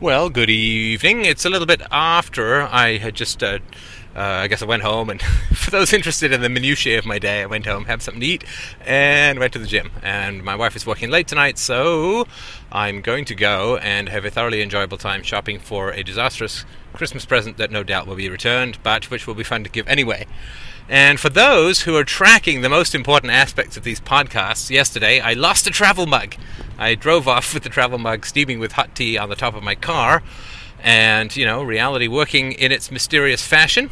Well, good evening. It's a little bit after I had just, uh, uh, I guess I went home, and for those interested in the minutiae of my day, I went home, had something to eat, and went to the gym. And my wife is working late tonight, so I'm going to go and have a thoroughly enjoyable time shopping for a disastrous Christmas present that no doubt will be returned, but which will be fun to give anyway. And for those who are tracking the most important aspects of these podcasts, yesterday I lost a travel mug. I drove off with the travel mug steaming with hot tea on the top of my car, and, you know, reality working in its mysterious fashion.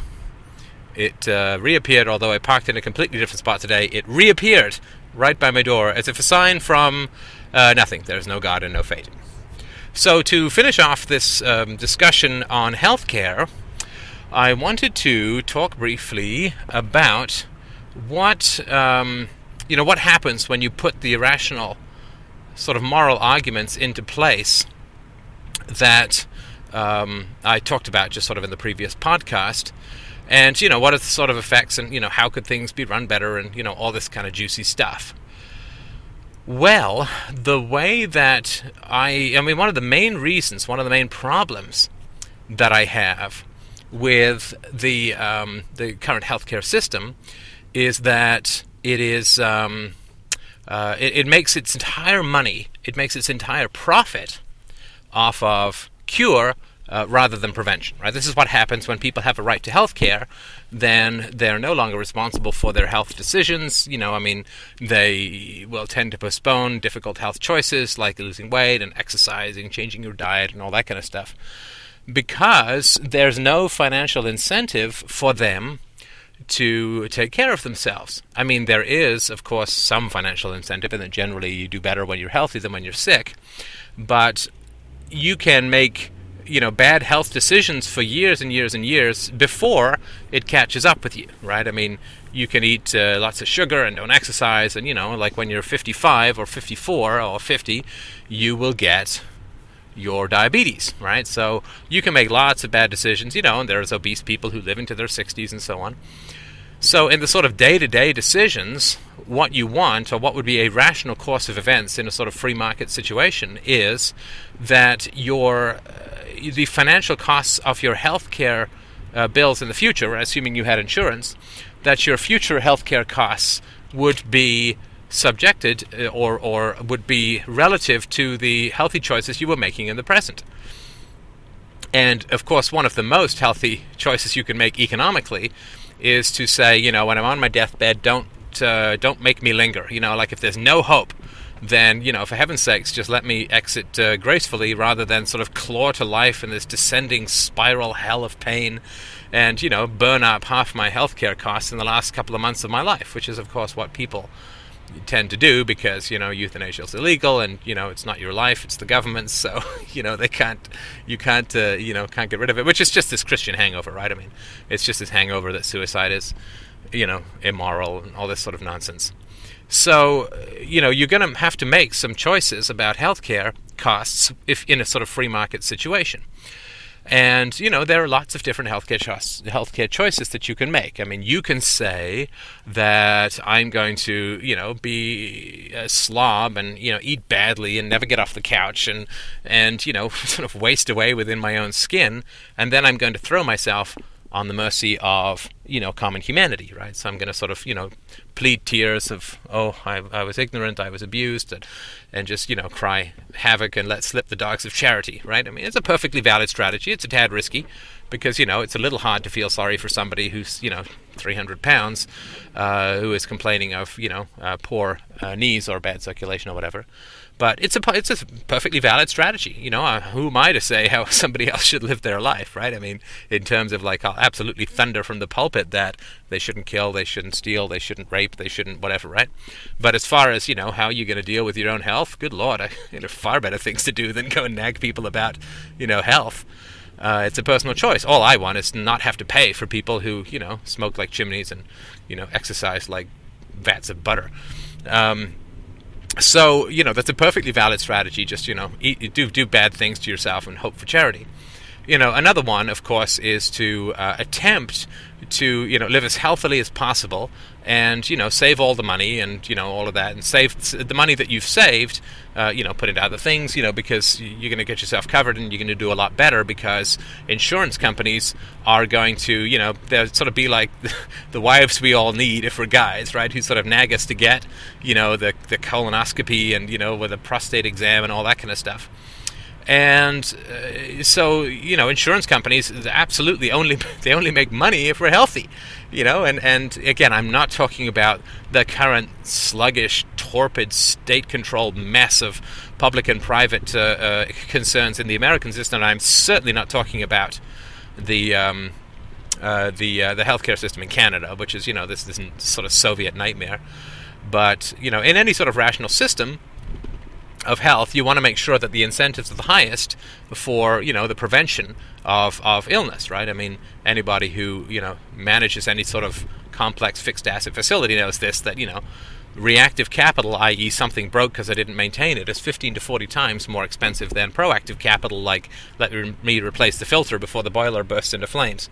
It uh, reappeared, although I parked in a completely different spot today. It reappeared right by my door as if a sign from uh, nothing. There's no God and no fate. So, to finish off this um, discussion on healthcare, I wanted to talk briefly about what um, you know what happens when you put the irrational sort of moral arguments into place that um, I talked about just sort of in the previous podcast, and you know what are the sort of effects, and you know how could things be run better, and you know all this kind of juicy stuff. Well, the way that I, I mean, one of the main reasons, one of the main problems that I have with the um, the current healthcare system is that it is um, uh, it, it, makes its entire money, it makes its entire profit off of cure uh, rather than prevention. Right. This is what happens when people have a right to health care. Then they're no longer responsible for their health decisions. You know, I mean, they will tend to postpone difficult health choices like losing weight and exercising, changing your diet, and all that kind of stuff because there's no financial incentive for them to take care of themselves. I mean, there is, of course, some financial incentive, and that generally you do better when you're healthy than when you're sick. But you can make, you know, bad health decisions for years and years and years before it catches up with you, right? I mean, you can eat uh, lots of sugar and don't exercise, and you know, like when you're 55 or 54 or 50, you will get your diabetes, right? So you can make lots of bad decisions, you know, and there's obese people who live into their 60s and so on. So, in the sort of day to day decisions, what you want, or what would be a rational course of events in a sort of free market situation, is that your uh, the financial costs of your healthcare uh, bills in the future, assuming you had insurance, that your future healthcare costs would be subjected uh, or, or would be relative to the healthy choices you were making in the present. And of course, one of the most healthy choices you can make economically is to say, you know, when I'm on my deathbed, don't uh, don't make me linger. You know, like if there's no hope, then you know, for heaven's sakes, just let me exit uh, gracefully rather than sort of claw to life in this descending spiral hell of pain, and you know, burn up half my healthcare costs in the last couple of months of my life, which is of course what people tend to do because you know euthanasia is illegal and you know it's not your life it's the government's so you know they can't you can't uh, you know can't get rid of it which is just this christian hangover right? I mean it's just this hangover that suicide is you know immoral and all this sort of nonsense. So you know you're going to have to make some choices about healthcare costs if in a sort of free market situation and you know there are lots of different healthcare cho- healthcare choices that you can make. I mean, you can say that I'm going to you know be a slob and you know eat badly and never get off the couch and and you know sort of waste away within my own skin, and then I'm going to throw myself on the mercy of you know common humanity, right? So I'm going to sort of you know plead tears of oh I, I was ignorant, I was abused, and and just you know cry havoc and let slip the dogs of charity, right? I mean it's a perfectly valid strategy. It's a tad risky because you know it's a little hard to feel sorry for somebody who's you know 300 pounds uh, who is complaining of you know uh, poor uh, knees or bad circulation or whatever. But it's a it's a perfectly valid strategy. You know, uh, who am I to say how somebody else should live their life, right? I mean, in terms of like, I'll absolutely thunder from the pulpit that they shouldn't kill, they shouldn't steal, they shouldn't rape, they shouldn't whatever, right? But as far as you know, how you're going to deal with your own health, good lord, I, you know, far better things to do than go and nag people about, you know, health. Uh, it's a personal choice. All I want is to not have to pay for people who, you know, smoke like chimneys and, you know, exercise like vats of butter. Um, so you know that's a perfectly valid strategy. Just you know, eat, do do bad things to yourself and hope for charity. you know, another one, of course, is to uh, attempt to you know live as healthily as possible and you know save all the money and you know all of that and save the money that you've saved uh, you know put into other things you know because you're going to get yourself covered and you're going to do a lot better because insurance companies are going to you know they'll sort of be like the wives we all need if we're guys right who sort of nag us to get you know the the colonoscopy and you know with a prostate exam and all that kind of stuff and uh, so you know insurance companies absolutely only they only make money if we're healthy you know? And and again i'm not talking about the current sluggish torpid state controlled mess of public and private uh, uh, concerns in the american system. I'm certainly not talking about the um, uh, the uh, the healthcare system in Canada, which is you know this this sort of Soviet nightmare, but you know in any sort of rational system, of health, you want to make sure that the incentives are the highest for you know the prevention of, of illness, right? I mean, anybody who you know manages any sort of complex fixed asset facility knows this that you know reactive capital, i.e., something broke because I didn't maintain it, is 15 to 40 times more expensive than proactive capital, like let me replace the filter before the boiler bursts into flames.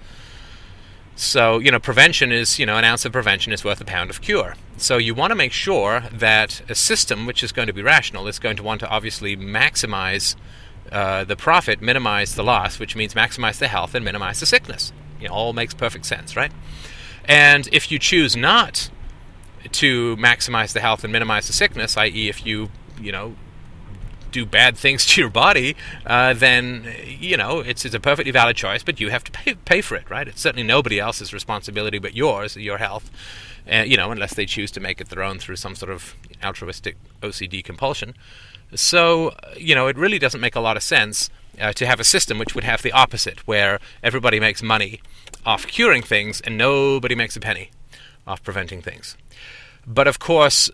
So, you know, prevention is, you know, an ounce of prevention is worth a pound of cure. So you want to make sure that a system which is going to be rational is going to want to obviously maximize uh, the profit, minimize the loss, which means maximize the health and minimize the sickness. You know, all makes perfect sense, right? And if you choose not to maximize the health and minimize the sickness, i.e., if you, you know, do bad things to your body, uh, then you know it's it's a perfectly valid choice, but you have to pay pay for it, right? It's certainly nobody else's responsibility but yours, your health. Uh, you know, unless they choose to make it their own through some sort of altruistic OCD compulsion. So, you know, it really doesn't make a lot of sense uh, to have a system which would have the opposite, where everybody makes money off curing things and nobody makes a penny off preventing things. But of course,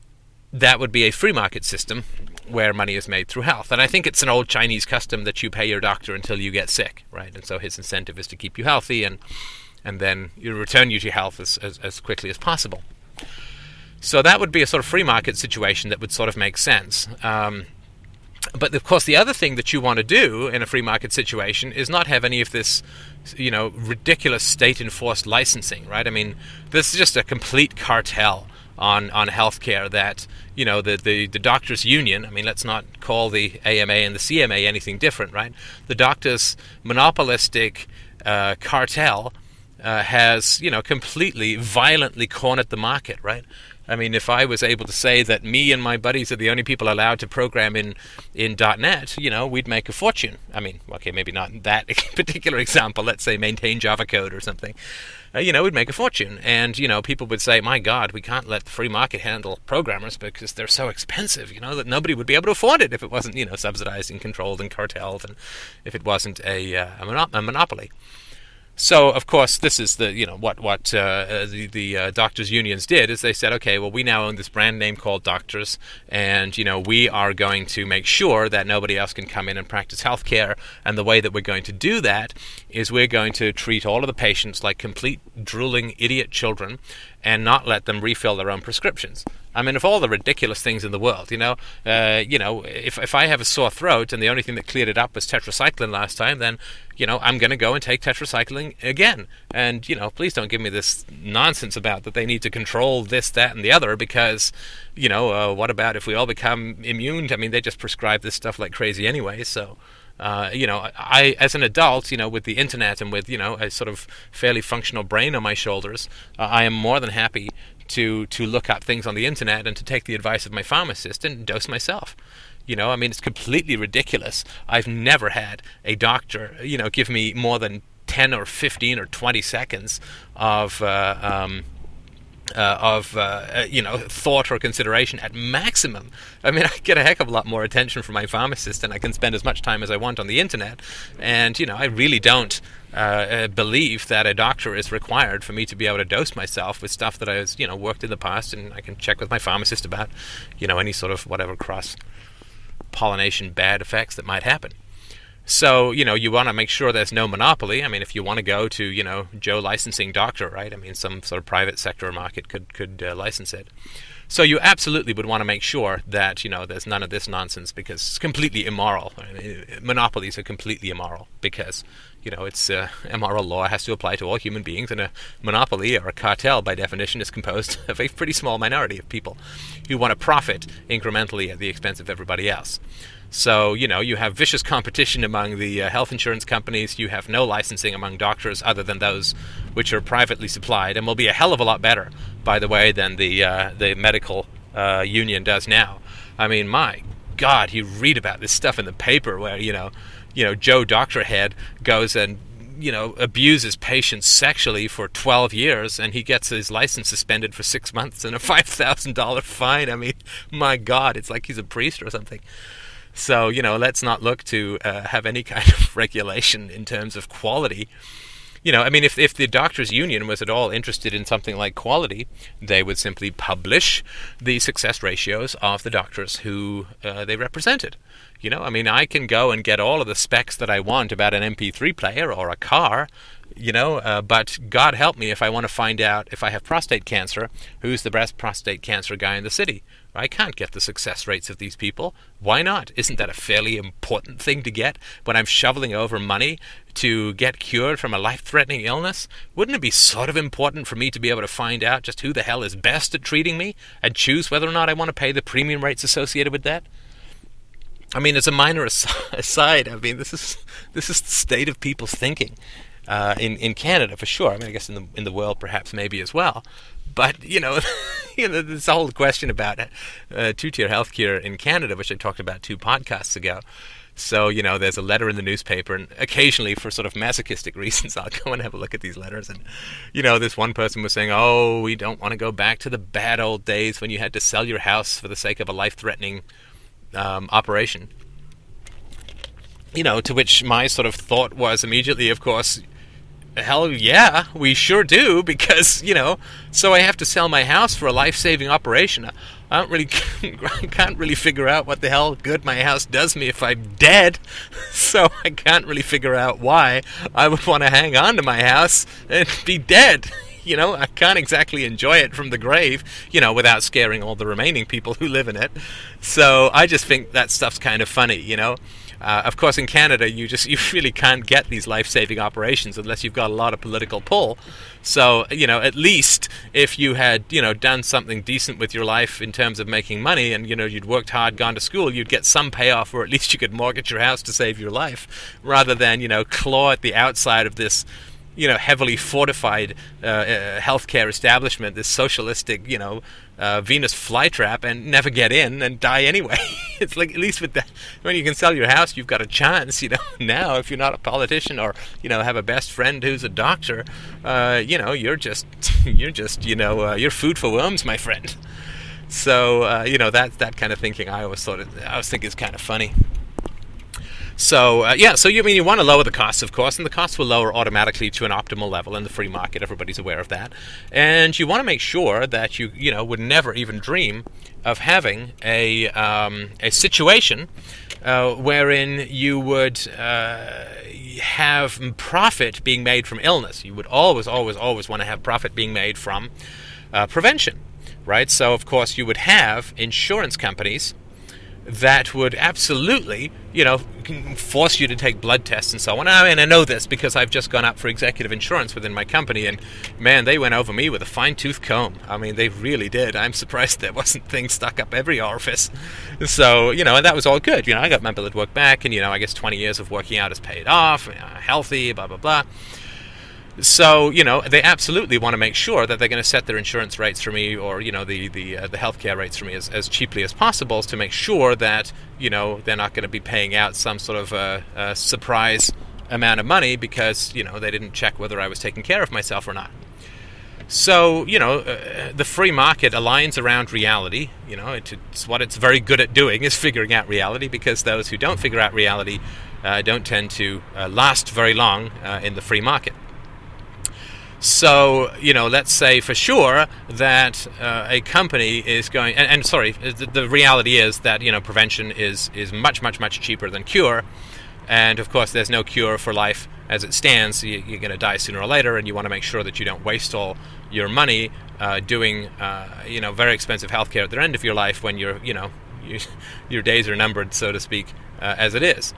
that would be a free market system where money is made through health. And I think it's an old Chinese custom that you pay your doctor until you get sick, right? And so his incentive is to keep you healthy and and then you return you to health as, as, as quickly as possible. So that would be a sort of free market situation that would sort of make sense. Um, but of course, the other thing that you want to do in a free market situation is not have any of this, you know, ridiculous state-enforced licensing, right? I mean, this is just a complete cartel on on healthcare that you know the, the the doctors union i mean let's not call the ama and the cma anything different right? The doctors monopolistic uh, cartel uh, has you know completely violently cornered the market right I mean, if I was able to say that me and my buddies are the only people allowed to program in in .NET, you know, we'd make a fortune. I mean, okay, maybe not that particular example. Let's say maintain Java code or something. Uh, you know, we'd make a fortune. And you know, people would say, "My God, we can't let the free market handle programmers because they're so expensive." You know, that nobody would be able to afford it if it wasn't, you know, subsidized and controlled and cartelled, and if it wasn't a, uh, a, a monopoly. So, of course, this is the you know what what uh, uh, the the uh, doctors unions did is they said, okay, well, we now own this brand name called Doctors, and you know we are going to make sure that nobody else can come in and practice healthcare. And the way that we're going to do that is we're going to treat all of the patients like complete drooling idiot children, and not let them refill their own prescriptions. I mean, of all the ridiculous things in the world, you know, uh, you know, if if I have a sore throat and the only thing that cleared it up was tetracycline last time, then you know I'm going to go and take tetracycline again. And you know, please don't give me this nonsense about that they need to control this, that, and the other because, you know, uh, what about if we all become immune? I mean, they just prescribe this stuff like crazy anyway, so. Uh, you know, I as an adult, you know, with the internet and with you know a sort of fairly functional brain on my shoulders, uh, I am more than happy to to look up things on the internet and to take the advice of my pharmacist and dose myself. You know, I mean, it's completely ridiculous. I've never had a doctor, you know, give me more than ten or fifteen or twenty seconds of. Uh, um, uh, of uh, uh, you know thought or consideration at maximum. I mean, I get a heck of a lot more attention from my pharmacist, and I can spend as much time as I want on the internet. And you know, I really don't uh, uh, believe that a doctor is required for me to be able to dose myself with stuff that I was you know worked in the past, and I can check with my pharmacist about you know any sort of whatever cross pollination bad effects that might happen. So, you know, you want to make sure there's no monopoly. I mean, if you want to go to, you know, Joe licensing doctor, right? I mean, some sort of private sector market could could uh, license it. So you absolutely would want to make sure that you know there's none of this nonsense because it's completely immoral. I mean, monopolies are completely immoral because you know it's uh, immoral law has to apply to all human beings, and a monopoly or a cartel, by definition, is composed of a pretty small minority of people who want to profit incrementally at the expense of everybody else. So, you know, you have vicious competition among the uh, health insurance companies. You have no licensing among doctors other than those which are privately supplied and will be a hell of a lot better, by the way, than the, uh, the medical uh, union does now. I mean, my God, you read about this stuff in the paper where, you know, you know, Joe Doctorhead goes and you know, abuses patients sexually for 12 years and he gets his license suspended for six months and a $5,000 fine. I mean, my God, it's like he's a priest or something. So, you know, let's not look to uh, have any kind of regulation in terms of quality. You know, I mean, if, if the doctors' union was at all interested in something like quality, they would simply publish the success ratios of the doctors who uh, they represented. You know, I mean, I can go and get all of the specs that I want about an MP3 player or a car, you know, uh, but God help me if I want to find out if I have prostate cancer, who's the best prostate cancer guy in the city. I can't get the success rates of these people. Why not? Isn't that a fairly important thing to get when I'm shoveling over money to get cured from a life threatening illness? Wouldn't it be sort of important for me to be able to find out just who the hell is best at treating me and choose whether or not I want to pay the premium rates associated with that? I mean, as a minor aside, I mean, this is this is the state of people's thinking uh, in in Canada for sure. I mean, I guess in the in the world perhaps maybe as well. But you know, you know, this whole question about uh, two-tier healthcare in Canada, which I talked about two podcasts ago. So you know, there's a letter in the newspaper, and occasionally, for sort of masochistic reasons, I'll go and have a look at these letters. And you know, this one person was saying, "Oh, we don't want to go back to the bad old days when you had to sell your house for the sake of a life-threatening um, operation." You know, to which my sort of thought was immediately, of course, Hell yeah, we sure do because you know. So I have to sell my house for a life-saving operation. I don't really, I can't really figure out what the hell good my house does me if I'm dead. So I can't really figure out why I would want to hang on to my house and be dead. You know, I can't exactly enjoy it from the grave, you know, without scaring all the remaining people who live in it. So I just think that stuff's kind of funny, you know. Uh, of course, in Canada, you just you really can't get these life-saving operations unless you've got a lot of political pull. So, you know, at least if you had, you know, done something decent with your life in terms of making money, and you know you'd worked hard, gone to school, you'd get some payoff, or at least you could mortgage your house to save your life, rather than you know claw at the outside of this you know, heavily fortified uh, uh, healthcare establishment, this socialistic, you know, uh, Venus flytrap, and never get in and die anyway. it's like at least with that, when you can sell your house, you've got a chance. You know, now if you're not a politician or you know have a best friend who's a doctor, uh, you know, you're just you're just you know uh, you're food for worms, my friend. So uh, you know that that kind of thinking, I always thought it, I always think is kind of funny. So uh, yeah, so you I mean you want to lower the costs, of course, and the costs will lower automatically to an optimal level in the free market. Everybody's aware of that, and you want to make sure that you you know would never even dream of having a um, a situation uh, wherein you would uh, have profit being made from illness. You would always, always, always want to have profit being made from uh, prevention, right? So of course you would have insurance companies that would absolutely, you know, force you to take blood tests and so on. I mean, I know this because I've just gone up for executive insurance within my company, and man, they went over me with a fine tooth comb. I mean, they really did. I'm surprised there wasn't things stuck up every orifice. So, you know, and that was all good. You know, I got my blood work back, and, you know, I guess 20 years of working out has paid off, healthy, blah, blah, blah. So you know they absolutely want to make sure that they're going to set their insurance rates for me, or you know the the uh, the healthcare rates for me as, as cheaply as possible, to make sure that you know they're not going to be paying out some sort of a, a surprise amount of money because you know they didn't check whether I was taking care of myself or not. So you know uh, the free market aligns around reality. You know it's what it's very good at doing is figuring out reality because those who don't figure out reality uh, don't tend to uh, last very long uh, in the free market. So, you know, let's say for sure that uh, a company is going, and, and sorry, the, the, reality is that, you know, prevention is, is much, much, much cheaper than cure. And of course, there's no cure for life as it stands, you, are going to die sooner or later, and you want to make sure that you don't waste all your money uh, doing, uh, you know, very expensive healthcare at the end of your life when you're, you know, you, your days are numbered, so to speak, uh, as it is.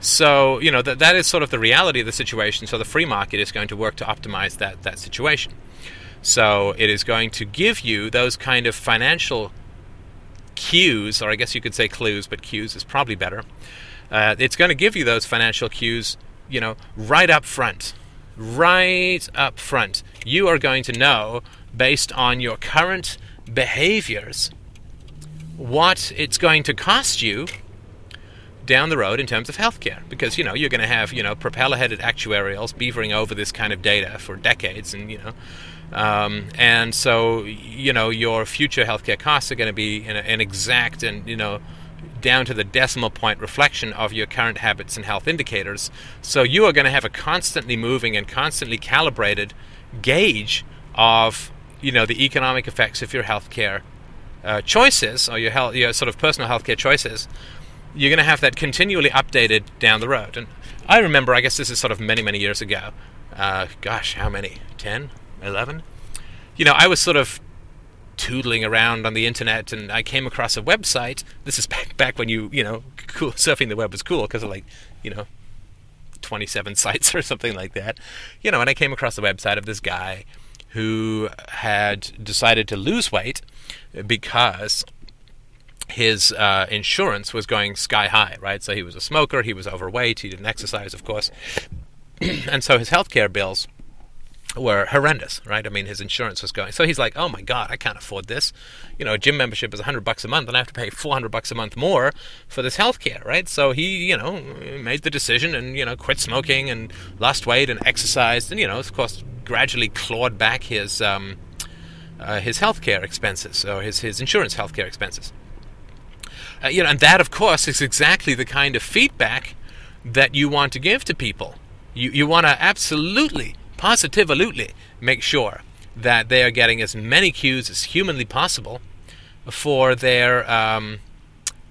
So, you know, that, that is sort of the reality of the situation. So the free market is going to work to optimize that, that situation. So it is going to give you those kind of financial cues, or I guess you could say clues, but cues is probably better. Uh, it's going to give you those financial cues, you know, right up front. Right up front. You are going to know, based on your current behaviors, what it's going to cost you down the road in terms of healthcare because you know you're going to have you know propeller-headed actuarials beavering over this kind of data for decades and you know um, and so you know your future healthcare costs are going to be an, an exact and you know down to the decimal point reflection of your current habits and health indicators. So you are going to have a constantly moving and constantly calibrated gauge of you know the economic effects of your healthcare uh, choices or your health, your sort of personal healthcare choices you're going to have that continually updated down the road. And I remember, I guess this is sort of many, many years ago. Uh, gosh, how many? 10? 11? You know, I was sort of tootling around on the internet and I came across a website. This is back, back when you, you know, cool, surfing the web was cool because of like, you know, 27 sites or something like that. You know, and I came across the website of this guy who had decided to lose weight because his uh, insurance was going sky high, right? So he was a smoker, he was overweight, he didn't exercise, of course, and so his healthcare bills were horrendous, right? I mean, his insurance was going. So he's like, "Oh my god, I can't afford this. You know, a gym membership is 100 bucks a month and I have to pay 400 bucks a month more for this healthcare, right?" So he, you know, made the decision and, you know, quit smoking and lost weight and exercised and, you know, of course, gradually clawed back his um, uh, his healthcare expenses or his his insurance healthcare expenses. Uh, you know, and that, of course, is exactly the kind of feedback that you want to give to people. You, you want to absolutely, positively make sure that they are getting as many cues as humanly possible for their um,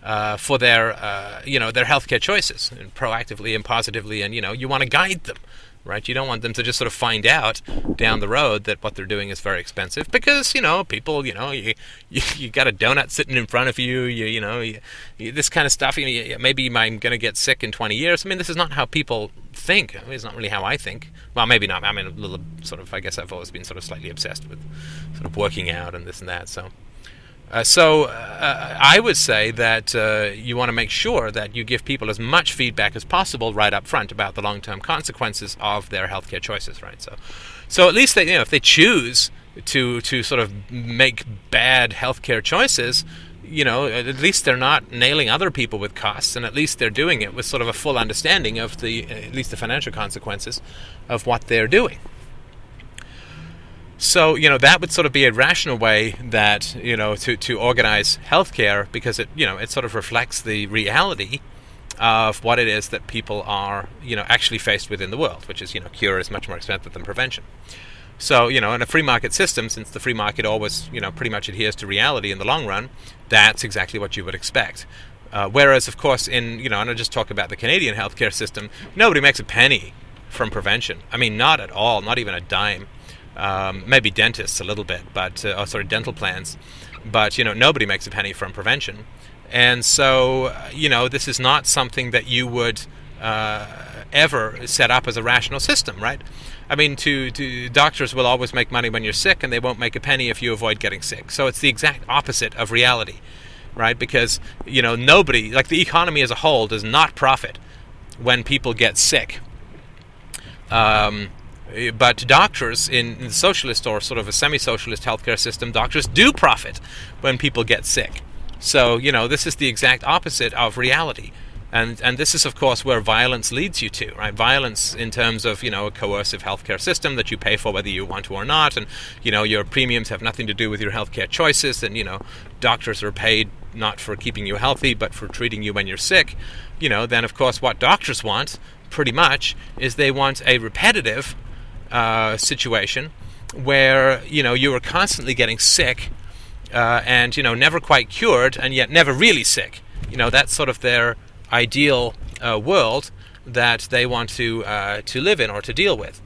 uh, for their uh, you know their healthcare choices, and proactively and positively, and you know you want to guide them right? You don't want them to just sort of find out down the road that what they're doing is very expensive because you know people, you know, you you, you got a donut sitting in front of you, you you know, you, you, this kind of stuff. You maybe I'm going to get sick in 20 years. I mean, this is not how people think. I mean, it's not really how I think. Well, maybe not. I mean, a little sort of. I guess I've always been sort of slightly obsessed with sort of working out and this and that. So. Uh, so uh, I would say that uh, you want to make sure that you give people as much feedback as possible right up front about the long-term consequences of their healthcare choices, right? So, so at least they, you know, if they choose to to sort of make bad healthcare choices, you know, at least they're not nailing other people with costs, and at least they're doing it with sort of a full understanding of the at least the financial consequences of what they're doing. So, you know, that would sort of be a rational way that, you know, to, to organize healthcare because it, you know, it sort of reflects the reality of what it is that people are, you know, actually faced with in the world, which is, you know, cure is much more expensive than prevention. So, you know, in a free market system, since the free market always, you know, pretty much adheres to reality in the long run, that's exactly what you would expect. Uh, whereas, of course, in, you know, and I'll just talk about the Canadian healthcare system, nobody makes a penny from prevention. I mean, not at all, not even a dime um, maybe dentists a little bit, but uh, oh, sorry, dental plans. But you know, nobody makes a penny from prevention, and so you know, this is not something that you would uh, ever set up as a rational system, right? I mean, to, to doctors will always make money when you're sick, and they won't make a penny if you avoid getting sick. So it's the exact opposite of reality, right? Because you know, nobody, like the economy as a whole, does not profit when people get sick. Um, Uh, but doctors in the socialist or sort of a semi-socialist healthcare system, doctors do profit when people get sick. So you know this is the exact opposite of reality, and and this is of course where violence leads you to, right? Violence in terms of you know a coercive healthcare system that you pay for whether you want to or not, and you know your premiums have nothing to do with your healthcare choices, and you know doctors are paid not for keeping you healthy but for treating you when you're sick. You know then of course what doctors want pretty much is they want a repetitive uh, situation where you know you were constantly getting sick uh, and you know never quite cured and yet never really sick. You know that's sort of their ideal uh, world that they want to uh, to live in or to deal with.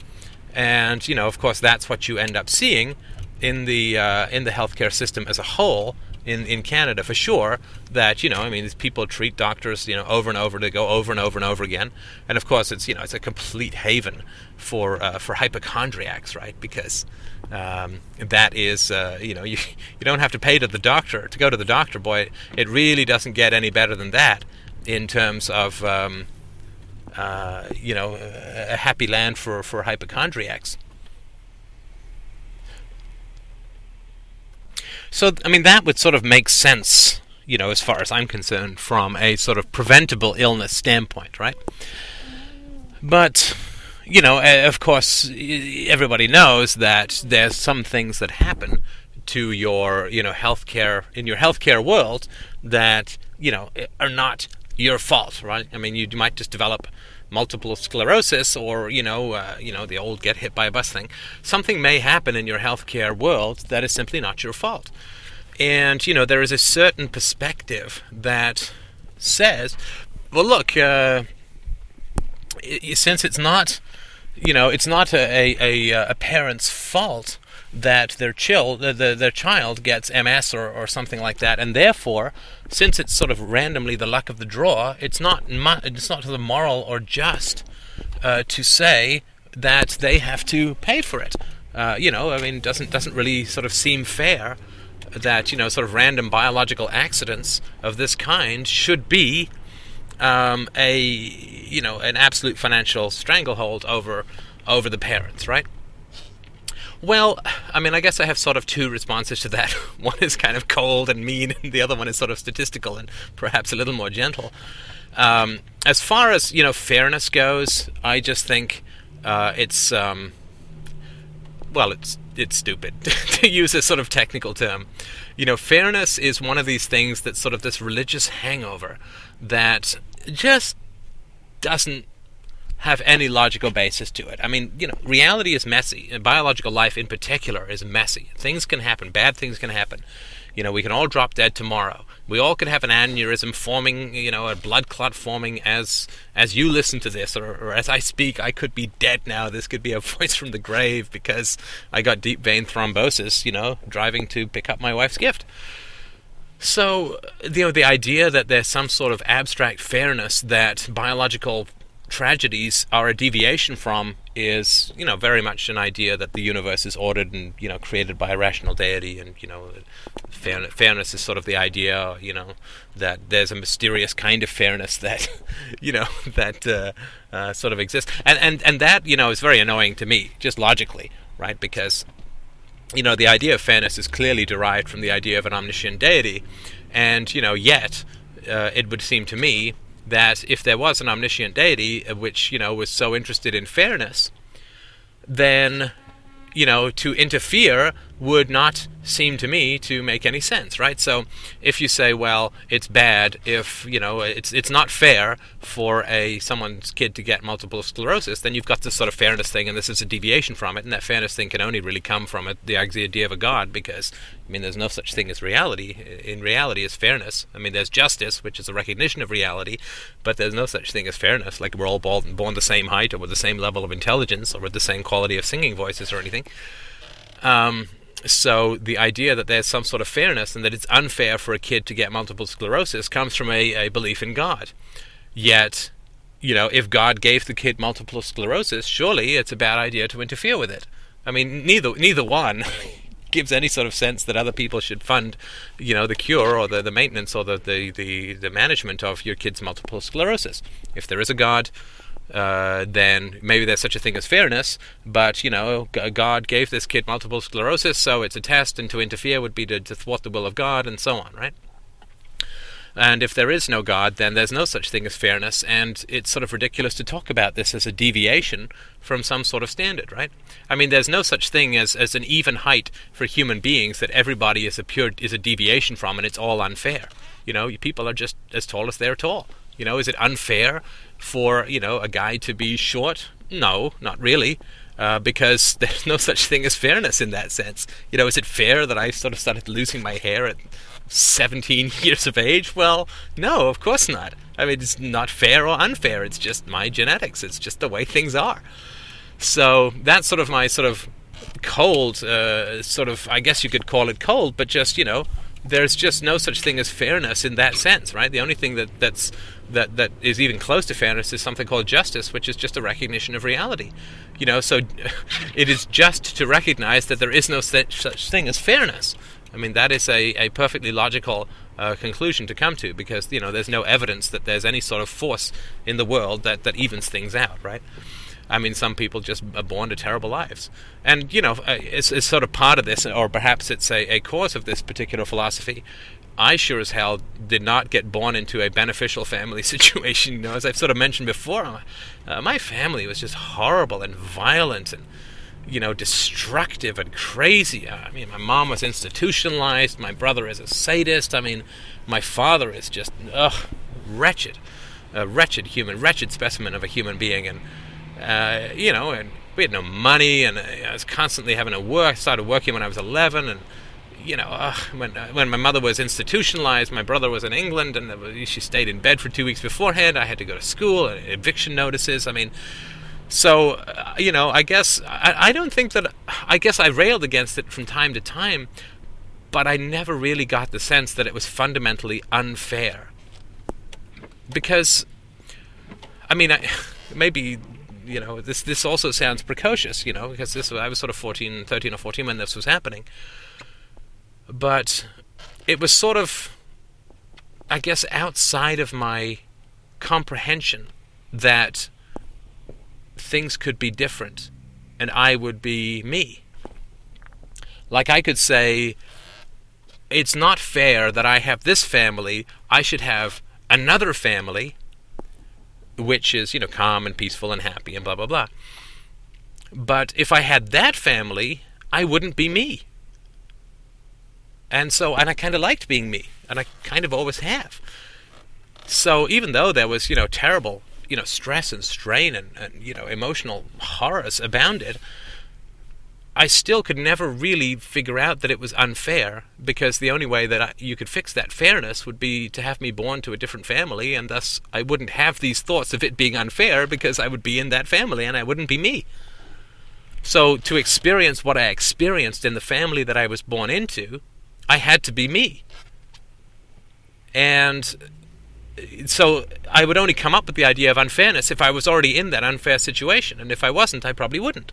And you know, of course, that's what you end up seeing in the uh, in the healthcare system as a whole in, in Canada for sure that you know I mean these people treat doctors you know over and over they go over and over and over again. And of course it's you know it's a complete haven for uh, for hypochondriacs right? Because um, that is uh, you know you you don't have to pay to the doctor to go to the doctor boy. It really doesn't get any better than that in terms of um, uh, you know a happy land for for hypochondriacs So, I mean, that would sort of make sense, you know, as far as I'm concerned, from a sort of preventable illness standpoint, right? But, you know, of course, everybody knows that there's some things that happen to your, you know, healthcare in your healthcare world that, you know, are not your fault, right? I mean, you might just develop multiple sclerosis or you know uh, you know the old get hit by a bus thing something may happen in your healthcare world that is simply not your fault. And you know there is a certain perspective that says well look uh, since it's not you know it's not a, a, a parent's fault that their child, the, their child gets MS or, or something like that, and therefore, since it's sort of randomly the luck of the draw, it's not mu- it's not the moral or just uh, to say that they have to pay for it. Uh, you know, I mean, doesn't doesn't really sort of seem fair that you know sort of random biological accidents of this kind should be um, a you know an absolute financial stranglehold over over the parents, right? Well, I mean, I guess I have sort of two responses to that. One is kind of cold and mean, and the other one is sort of statistical and perhaps a little more gentle. Um, as far as you know, fairness goes, I just think uh, it's um, well, it's it's stupid to use a sort of technical term. You know, fairness is one of these things that's sort of this religious hangover that just doesn't have any logical basis to it. I mean, you know, reality is messy, and biological life in particular is messy. Things can happen, bad things can happen. You know, we can all drop dead tomorrow. We all could have an aneurysm forming, you know, a blood clot forming as as you listen to this, or, or as I speak. I could be dead now. This could be a voice from the grave because I got deep vein thrombosis. You know, driving to pick up my wife's gift. So, you know, the idea that there's some sort of abstract fairness that biological tragedies are a deviation from is you know very much an idea that the universe is ordered and you know created by a rational deity and you know fairness, fairness is sort of the idea you know that there's a mysterious kind of fairness that you know that uh, uh, sort of exists. And and and that you know is very annoying to me just logically right? Because you know the idea of fairness is clearly derived from the idea of an omniscient deity. And you know yet uh, it would seem to me that if there was an omniscient deity uh, which you know was so interested in fairness, then you know to interfere would not seem to me to make any sense, right? So if you say, well, it's bad if you know it's it's not fair for a someone's kid to get multiple sclerosis, then you've got this sort of fairness thing, and this is a deviation from it, and that fairness thing can only really come from it, the idea of a god, because I mean, there's no such thing as reality. In reality, is fairness. I mean, there's justice, which is a recognition of reality, but there's no such thing as fairness. Like we're all born, the same height, or with the same level of intelligence, or with the same quality of singing voices, or anything. Um, so the idea that there's some sort of fairness and that it's unfair for a kid to get multiple sclerosis comes from a, a belief in God. Yet, you know, if God gave the kid multiple sclerosis, surely it's a bad idea to interfere with it. I mean, neither neither one gives any sort of sense that other people should fund, you know, the cure or the, the maintenance or the, the, the, the management of your kid's multiple sclerosis. If there is a God, uh, then maybe there's such a thing as fairness. But you know, God gave this kid multiple sclerosis, so it's a test, and to interfere would be to, to thwart the will of God, and so on, right? And if there is no God, then there's no such thing as fairness, and it's sort of ridiculous to talk about this as a deviation from some sort of standard, right? I mean, there's no such thing as, as an even height for human beings that everybody is a pure is a deviation from, and it's all unfair. You know, people are just as tall as they're tall. You know, is it unfair for you know a guy to be short? No, not really. Uh, because there's no such thing as fairness in that sense. You know, is it fair that I sort of started losing my hair at 17 years of age? Well, no, of course not. I mean, it's not fair or unfair. It's just my genetics. It's just the way things are. So that's sort of my sort of cold, uh, sort of, I guess you could call it cold, but just, you know, there's just no such thing as fairness in that sense, right? The only thing that, that's that that is even close to fairness is something called justice, which is just a recognition of reality. You know, so it is just to recognize that there is no such, thing as fairness. I mean, that is a, a perfectly logical uh, conclusion to come to because you know there's no evidence that there's any sort of force in the world that that evens things out, right? I mean, some people just are born to terrible lives. And, you know, uh, it's, it's sort of part of this, or perhaps it's a, a cause of this particular philosophy. I sure as hell did not get born into a beneficial family situation. You know, as I've sort of mentioned before, uh, my family was just horrible and violent and, you know, destructive and crazy. I mean, my mom was institutionalized. My brother is a sadist. I mean, my father is just, ugh, wretched. A wretched human, wretched specimen of a human being. And, uh, you know, and we had no money, and I was constantly having to work. I started working when I was 11, and you know, uh, when uh, when my mother was institutionalized, my brother was in England, and she stayed in bed for two weeks beforehand. I had to go to school, uh, eviction notices. I mean, so uh, you know, I guess I, I don't think that I guess I railed against it from time to time, but I never really got the sense that it was fundamentally unfair. Because, I mean, I, maybe you know, this this also sounds precocious, you know, because this I was sort of 14, 13 or 14 when this was happening. But it was sort of I guess outside of my comprehension that things could be different and I would be me. Like I could say it's not fair that I have this family, I should have another family which is, you know, calm and peaceful and happy and blah, blah, blah. But if I had that family, I wouldn't be me. And so, and I kind of liked being me, and I kind of always have. So even though there was, you know, terrible, you know, stress and strain and, and you know, emotional horrors abounded, I still could never really figure out that it was unfair because the only way that I, you could fix that fairness would be to have me born to a different family, and thus I wouldn't have these thoughts of it being unfair because I would be in that family and I wouldn't be me. So, to experience what I experienced in the family that I was born into, I had to be me. And so I would only come up with the idea of unfairness if I was already in that unfair situation, and if I wasn't, I probably wouldn't.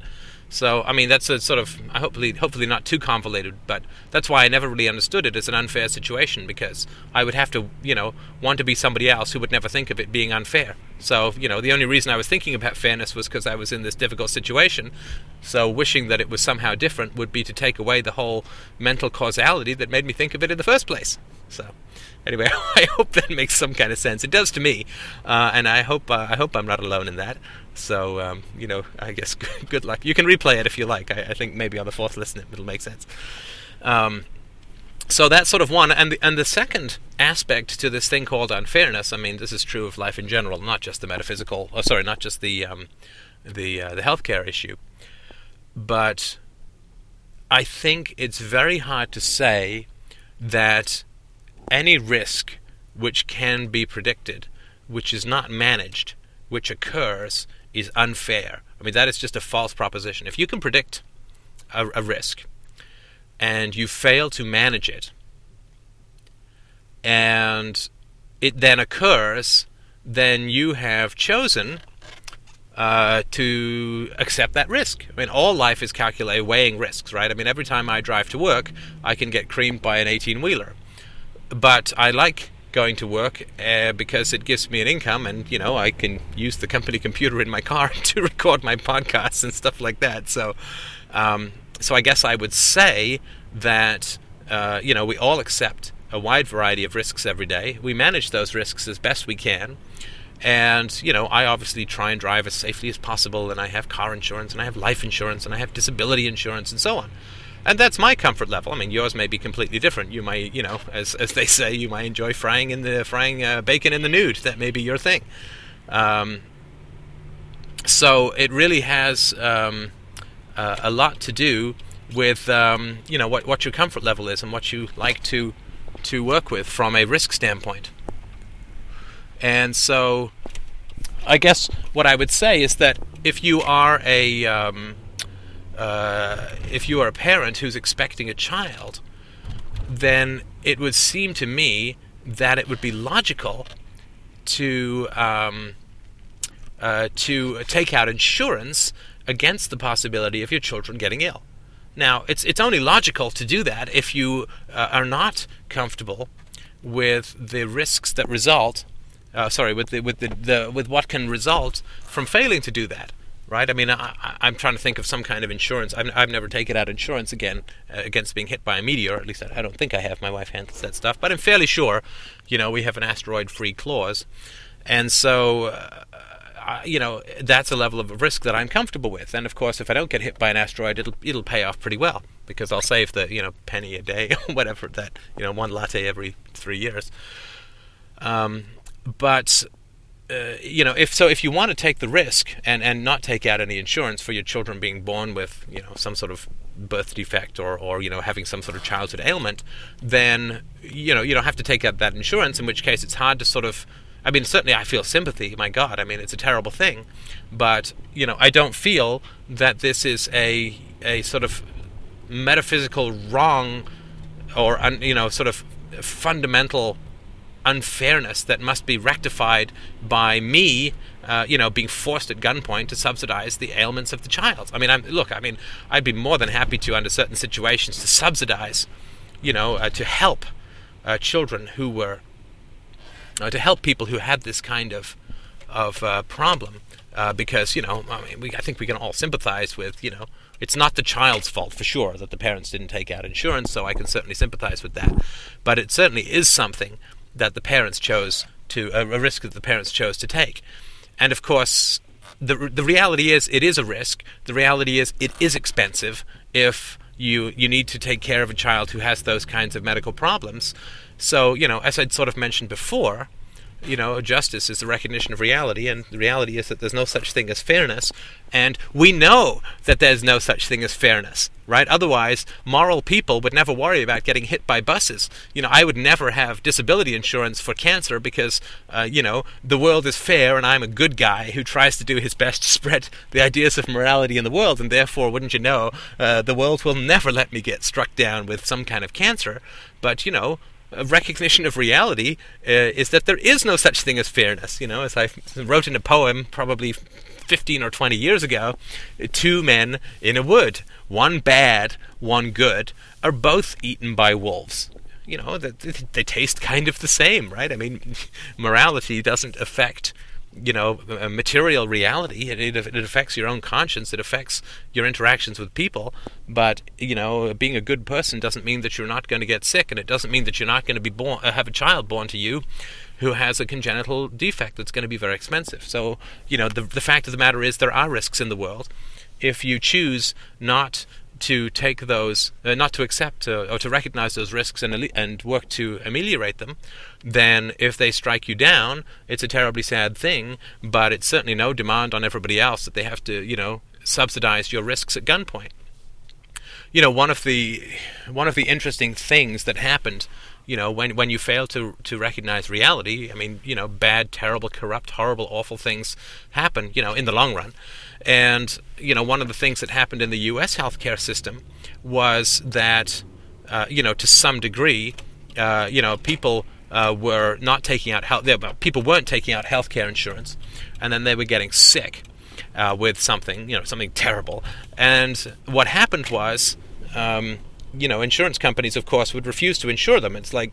So I mean, that's a sort of hopefully hopefully not too convoluted, but that's why I never really understood it as an unfair situation because I would have to you know want to be somebody else who would never think of it being unfair. So you know the only reason I was thinking about fairness was because I was in this difficult situation. So wishing that it was somehow different would be to take away the whole mental causality that made me think of it in the first place. So anyway, I hope that makes some kind of sense. It does to me, uh, and I hope uh, I hope I'm not alone in that. So um, you know, I guess good luck. You can replay it if you like. I, I think maybe on the fourth listen it'll make sense. Um, so that's sort of one, and the, and the second aspect to this thing called unfairness. I mean, this is true of life in general, not just the metaphysical. Oh, sorry, not just the um, the uh, the healthcare issue, but I think it's very hard to say that any risk which can be predicted, which is not managed, which occurs, is unfair. I mean, that is just a false proposition. If you can predict a, a risk and you fail to manage it, and it then occurs, then you have chosen uh, to accept that risk. I mean, all life is calculated weighing risks, right? I mean, every time I drive to work, I can get creamed by an 18 wheeler. But I like going to work uh, because it gives me an income and you know I can use the company computer in my car to record my podcasts and stuff like that. So um, so I guess I would say that uh, you know we all accept a wide variety of risks every day. We manage those risks as best we can. And you know I obviously try and drive as safely as possible and I have car insurance and I have life insurance and I have disability insurance and so on and that's my comfort level. I mean, yours may be completely different. You might, you know, as as they say, you might enjoy frying in the frying uh, bacon in the nude. That may be your thing. Um, so it really has. Um, uh, a lot to do with um, you know what what your comfort level is and what you like to to work with from a risk standpoint. And so, I guess what I would say is that if you are a um, uh, if you are a parent who's expecting a child, then it would seem to me that it would be logical to um, uh, to take out insurance against the possibility of your children getting ill. Now, it's it's only logical to do that if you uh, are not comfortable with the risks that result. Uh, sorry, with the with the, the with what can result from failing to do that. Right? I mean, I, am trying to think of some kind of insurance. I've, I've never taken out insurance again uh, against being hit by a meteor. At least I, I don't think I have. My wife handles that stuff, but I'm fairly sure. You know, we have an asteroid-free clause, and so uh, you know, that's a level of risk that I'm comfortable with. And of course, if I don't get hit by an asteroid, it'll it'll pay off pretty well because I'll save the you know penny a day or whatever that you know one latte every three years. Um, but uh, you know, if so, if you want to take the risk and and not take out any insurance for your children being born with you know some sort of birth defect or or you know having some sort of childhood ailment, then you know you don't have to take out that insurance. In which case, it's hard to sort of I mean, certainly I feel sympathy. My God, I mean, it's a terrible thing, but you know, I don't feel that this is a a sort of metaphysical wrong or you know, sort of fundamental unfairness that must be rectified by me, uh, you know, being forced at gunpoint to subsidize the ailments of the child. I mean, I'm, look, I mean, I'd be more than happy to, under certain situations, to subsidize, you know, uh, to help uh, children who were uh, to help people who had this kind of of uh, problem. Uh, because you know, I mean, we, I think we can all sympathize with you know, it's not the child's fault for sure that the parents didn't take out insurance. So I can certainly sympathize with that, but it certainly is something that the parents chose to a risk that the parents chose to take, and of course. The, the reality is it is a risk. The reality is it is expensive if you you need to take care of a child who has those kinds of medical problems. So, you know, as I'd sort of mentioned before, you know, justice is the recognition of reality, and the reality is that there's no such thing as fairness, and we know that there's no such thing as fairness, right? Otherwise, moral people would never worry about getting hit by buses. You know, I would never have disability insurance for cancer because, uh, you know, the world is fair, and I'm a good guy who tries to do his best to spread the ideas of morality in the world, and therefore, wouldn't you know, uh, the world will never let me get struck down with some kind of cancer. But, you know, recognition of reality uh, is that there is no such thing as fairness. You know, as I wrote in a poem probably 15 or 20 years ago, two men in a wood, one bad, one good, are both eaten by wolves. You know, they, they taste kind of the same, right? I mean, morality doesn't affect you know, a material reality. It, it, it, affects your own conscience. It affects your interactions with people. But you know, being a good person doesn't mean that you're not going to get sick, and it doesn't mean that you're not going to be born, uh, have a child born to you who has a congenital defect that's going to be very expensive. So, you know, the the fact of the matter is there are risks in the world. If you choose not to take those, uh, not to accept uh, or to recognize those risks and, and work to ameliorate them, then if they strike you down, it's a terribly sad thing, but it's certainly no demand on everybody else that they have to, you know, subsidize your risks at gunpoint. You know, one of the one of the interesting things that happened you know, when when you fail to to recognize reality, I mean, you know, bad, terrible, corrupt, horrible, awful things happen, you know, in the long run. And you know, one of the things that happened in the U.S. healthcare system was that, uh, you know, to some degree, uh, you know, people uh, were not taking out health. People weren't taking out healthcare insurance, and then they were getting sick uh, with something, you know, something terrible. And what happened was. Um, you know, insurance companies, of course, would refuse to insure them. It's like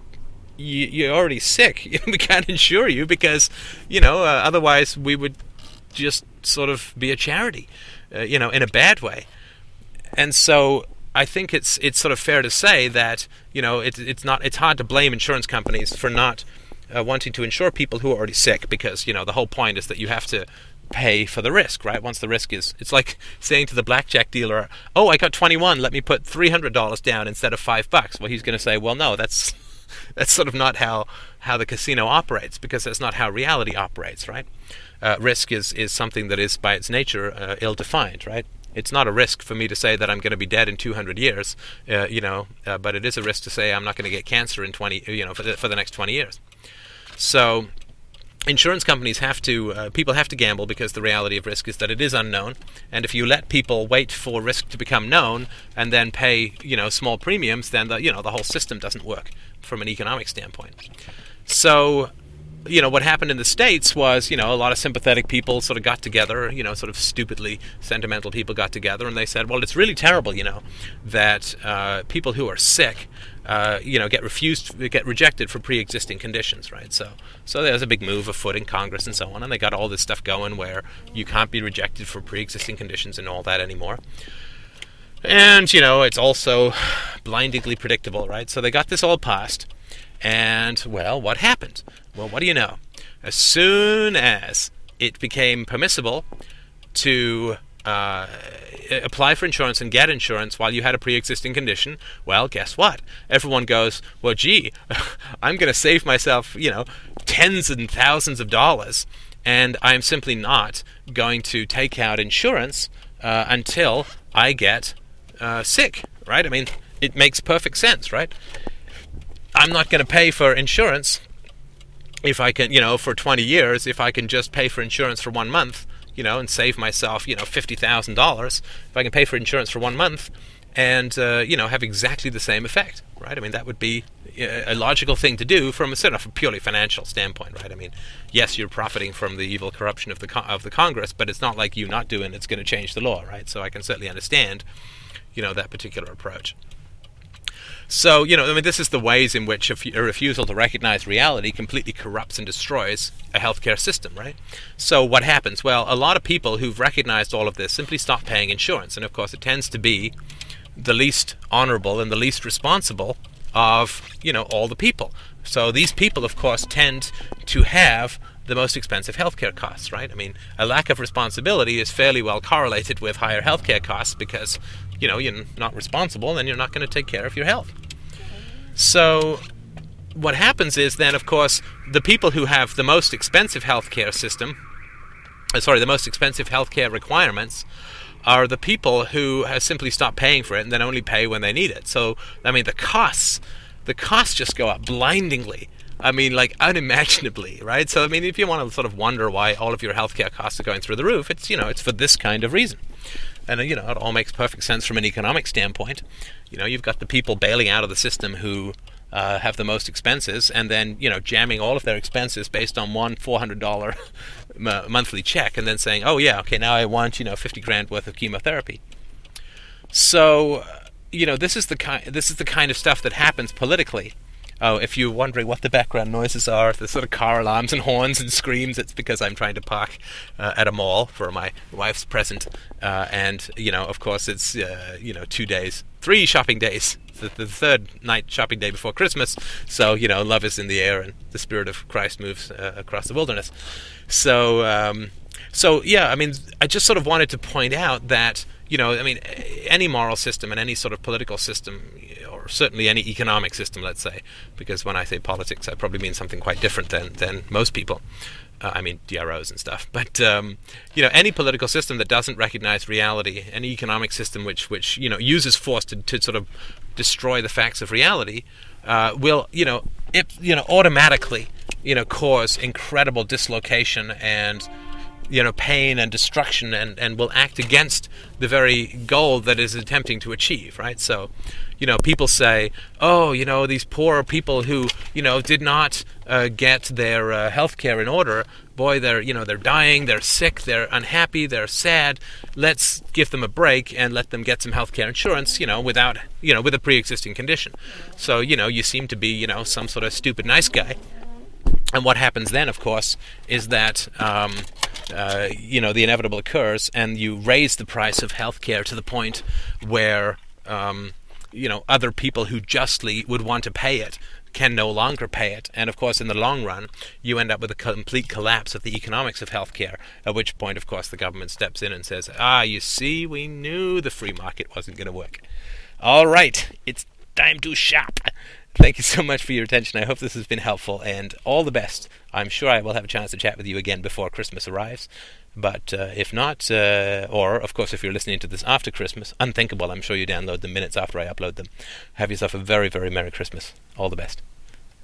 you, are already sick. we can't insure you because, you know, uh, otherwise we would just sort of be a charity, uh, you know, in a bad way. And so I think it's it's sort of fair to say that you know it, it's not it's hard to blame insurance companies for not uh, wanting to insure people who are already sick because you know the whole point is that you have to pay for the risk, right? Once the risk is, it's like saying to the blackjack dealer, "Oh, I got 21. Let me put $300 down instead of five bucks." Well, he's going to say, "Well, no, that's that's sort of not how how the casino operates because that's not how reality operates, right? Uh, risk is is something that is by its nature uh, ill-defined, right? It's not a risk for me to say that I'm going to be dead in 200 years, uh, you know, uh, but it is a risk to say I'm not going to get cancer in 20, you know, for the, for the next 20 years. So insurance companies have to uh, people have to gamble because the reality of risk is that it is unknown. And if you let people wait for risk to become known and then pay you know small premiums then the you know the whole system doesn't work from an economic standpoint. So you know what happened in the states was you know a lot of sympathetic people sort of got together you know sort of stupidly sentimental people got together and they said well it's really terrible you know that uh, people who are sick uh, you know get refused get rejected for pre-existing conditions right? So so there's a big move afoot in congress and so on and they got all this stuff going where you can't be rejected for pre-existing conditions and all that anymore. And you know it's also blindingly predictable right? So they got this all passed and well what happened? Well, what do you know? As soon as it became permissible to uh, apply for insurance and get insurance while you had a pre-existing condition, well, guess what? Everyone goes, well, gee, I'm going to save myself, you know, tens and thousands of dollars, and I'm simply not going to take out insurance uh, until I get uh, sick, right? I mean, it makes perfect sense, right? I'm not going to pay for insurance if I can, you know, for 20 years, if I can just pay for insurance for one month, you know, and save myself, you know, $50,000, if I can pay for insurance for one month and, uh, you know, have exactly the same effect, right? I mean, that would be a logical thing to do from a sort of a purely financial standpoint, right? I mean, yes, you're profiting from the evil corruption of the, of the Congress, but it's not like you not doing it's going to change the law, right? So I can certainly understand, you know, that particular approach. So, you know, I mean, this is the ways in which a, refusal to recognize reality completely corrupts and destroys a healthcare system, right? So, what happens? Well, a lot of people who've recognized all of this simply stop paying insurance. And of course, it tends to be the least honorable and the least responsible of, you know, all the people. So, these people, of course, tend to have the most expensive healthcare costs, right? I mean, a lack of responsibility is fairly well correlated with higher healthcare costs because, you know, you're not responsible then you're not going to take care of your health. So, what happens is then, of course, the people who have the most expensive healthcare system, uh, sorry, the most expensive healthcare requirements, are the people who have simply stopped paying for it and then only pay when they need it. So, I mean, the costs, the costs just go up blindingly I mean, like unimaginably, right? So, I mean, if you want to sort of wonder why all of your healthcare costs are going through the roof, it's you know, it's for this kind of reason, and you know, it all makes perfect sense from an economic standpoint. You know, you've got the people bailing out of the system who uh, have the most expenses, and then you know, jamming all of their expenses based on one four hundred dollar monthly check, and then saying, "Oh yeah, okay, now I want you know fifty grand worth of chemotherapy." So, you know, this is the kind this is the kind of stuff that happens politically Oh, if you're wondering what the background noises are, the sort of car alarms and horns and screams, it's because I'm trying to park uh, at a mall for my wife's present. Uh, and, you know, of course, it's, uh, you know, two days, three shopping days, the, the, third night shopping day before Christmas. So, you know, love is in the air and the Spirit of Christ moves uh, across the wilderness. So, um, so, yeah, I mean, I just sort of wanted to point out that you know, I mean, any moral system and any sort of political system certainly any economic system, let's say, because when I say politics, I probably mean something quite different than, than most people. Uh, I mean DROs and stuff, but um, you know any political system that doesn't recognize reality, any economic system which which you know uses force to, to sort of destroy the facts of reality, uh, will you know it you know automatically you know cause incredible dislocation and you know pain and destruction and, and will act against the very goal that is attempting to achieve right? So you know people say oh you know these poor people who you know did not uh, get their uh, health care in order boy they're you know they're dying they're sick they're unhappy they're sad. Let's give them a break and let them get some health care insurance you know without you know with a pre-existing condition. So you know you seem to be you know some sort of stupid nice guy and what happens then, of course, is that um, uh, you know the inevitable occurs, and you raise the price of healthcare to the point where um, you know other people who justly would want to pay it can no longer pay it, and of course, in the long run, you end up with a complete collapse of the economics of healthcare. At which point, of course, the government steps in and says, "Ah, you see, we knew the free market wasn't going to work. All right, it's time to shop." Thank you so much for your attention. I hope this has been helpful, and all the best. I'm sure I will have a chance to chat with you again before Christmas arrives. But uh, if not, uh, or of course, if you're listening to this after Christmas, unthinkable. I'm sure you download the minutes after I upload them. Have yourself a very, very Merry Christmas. All the best.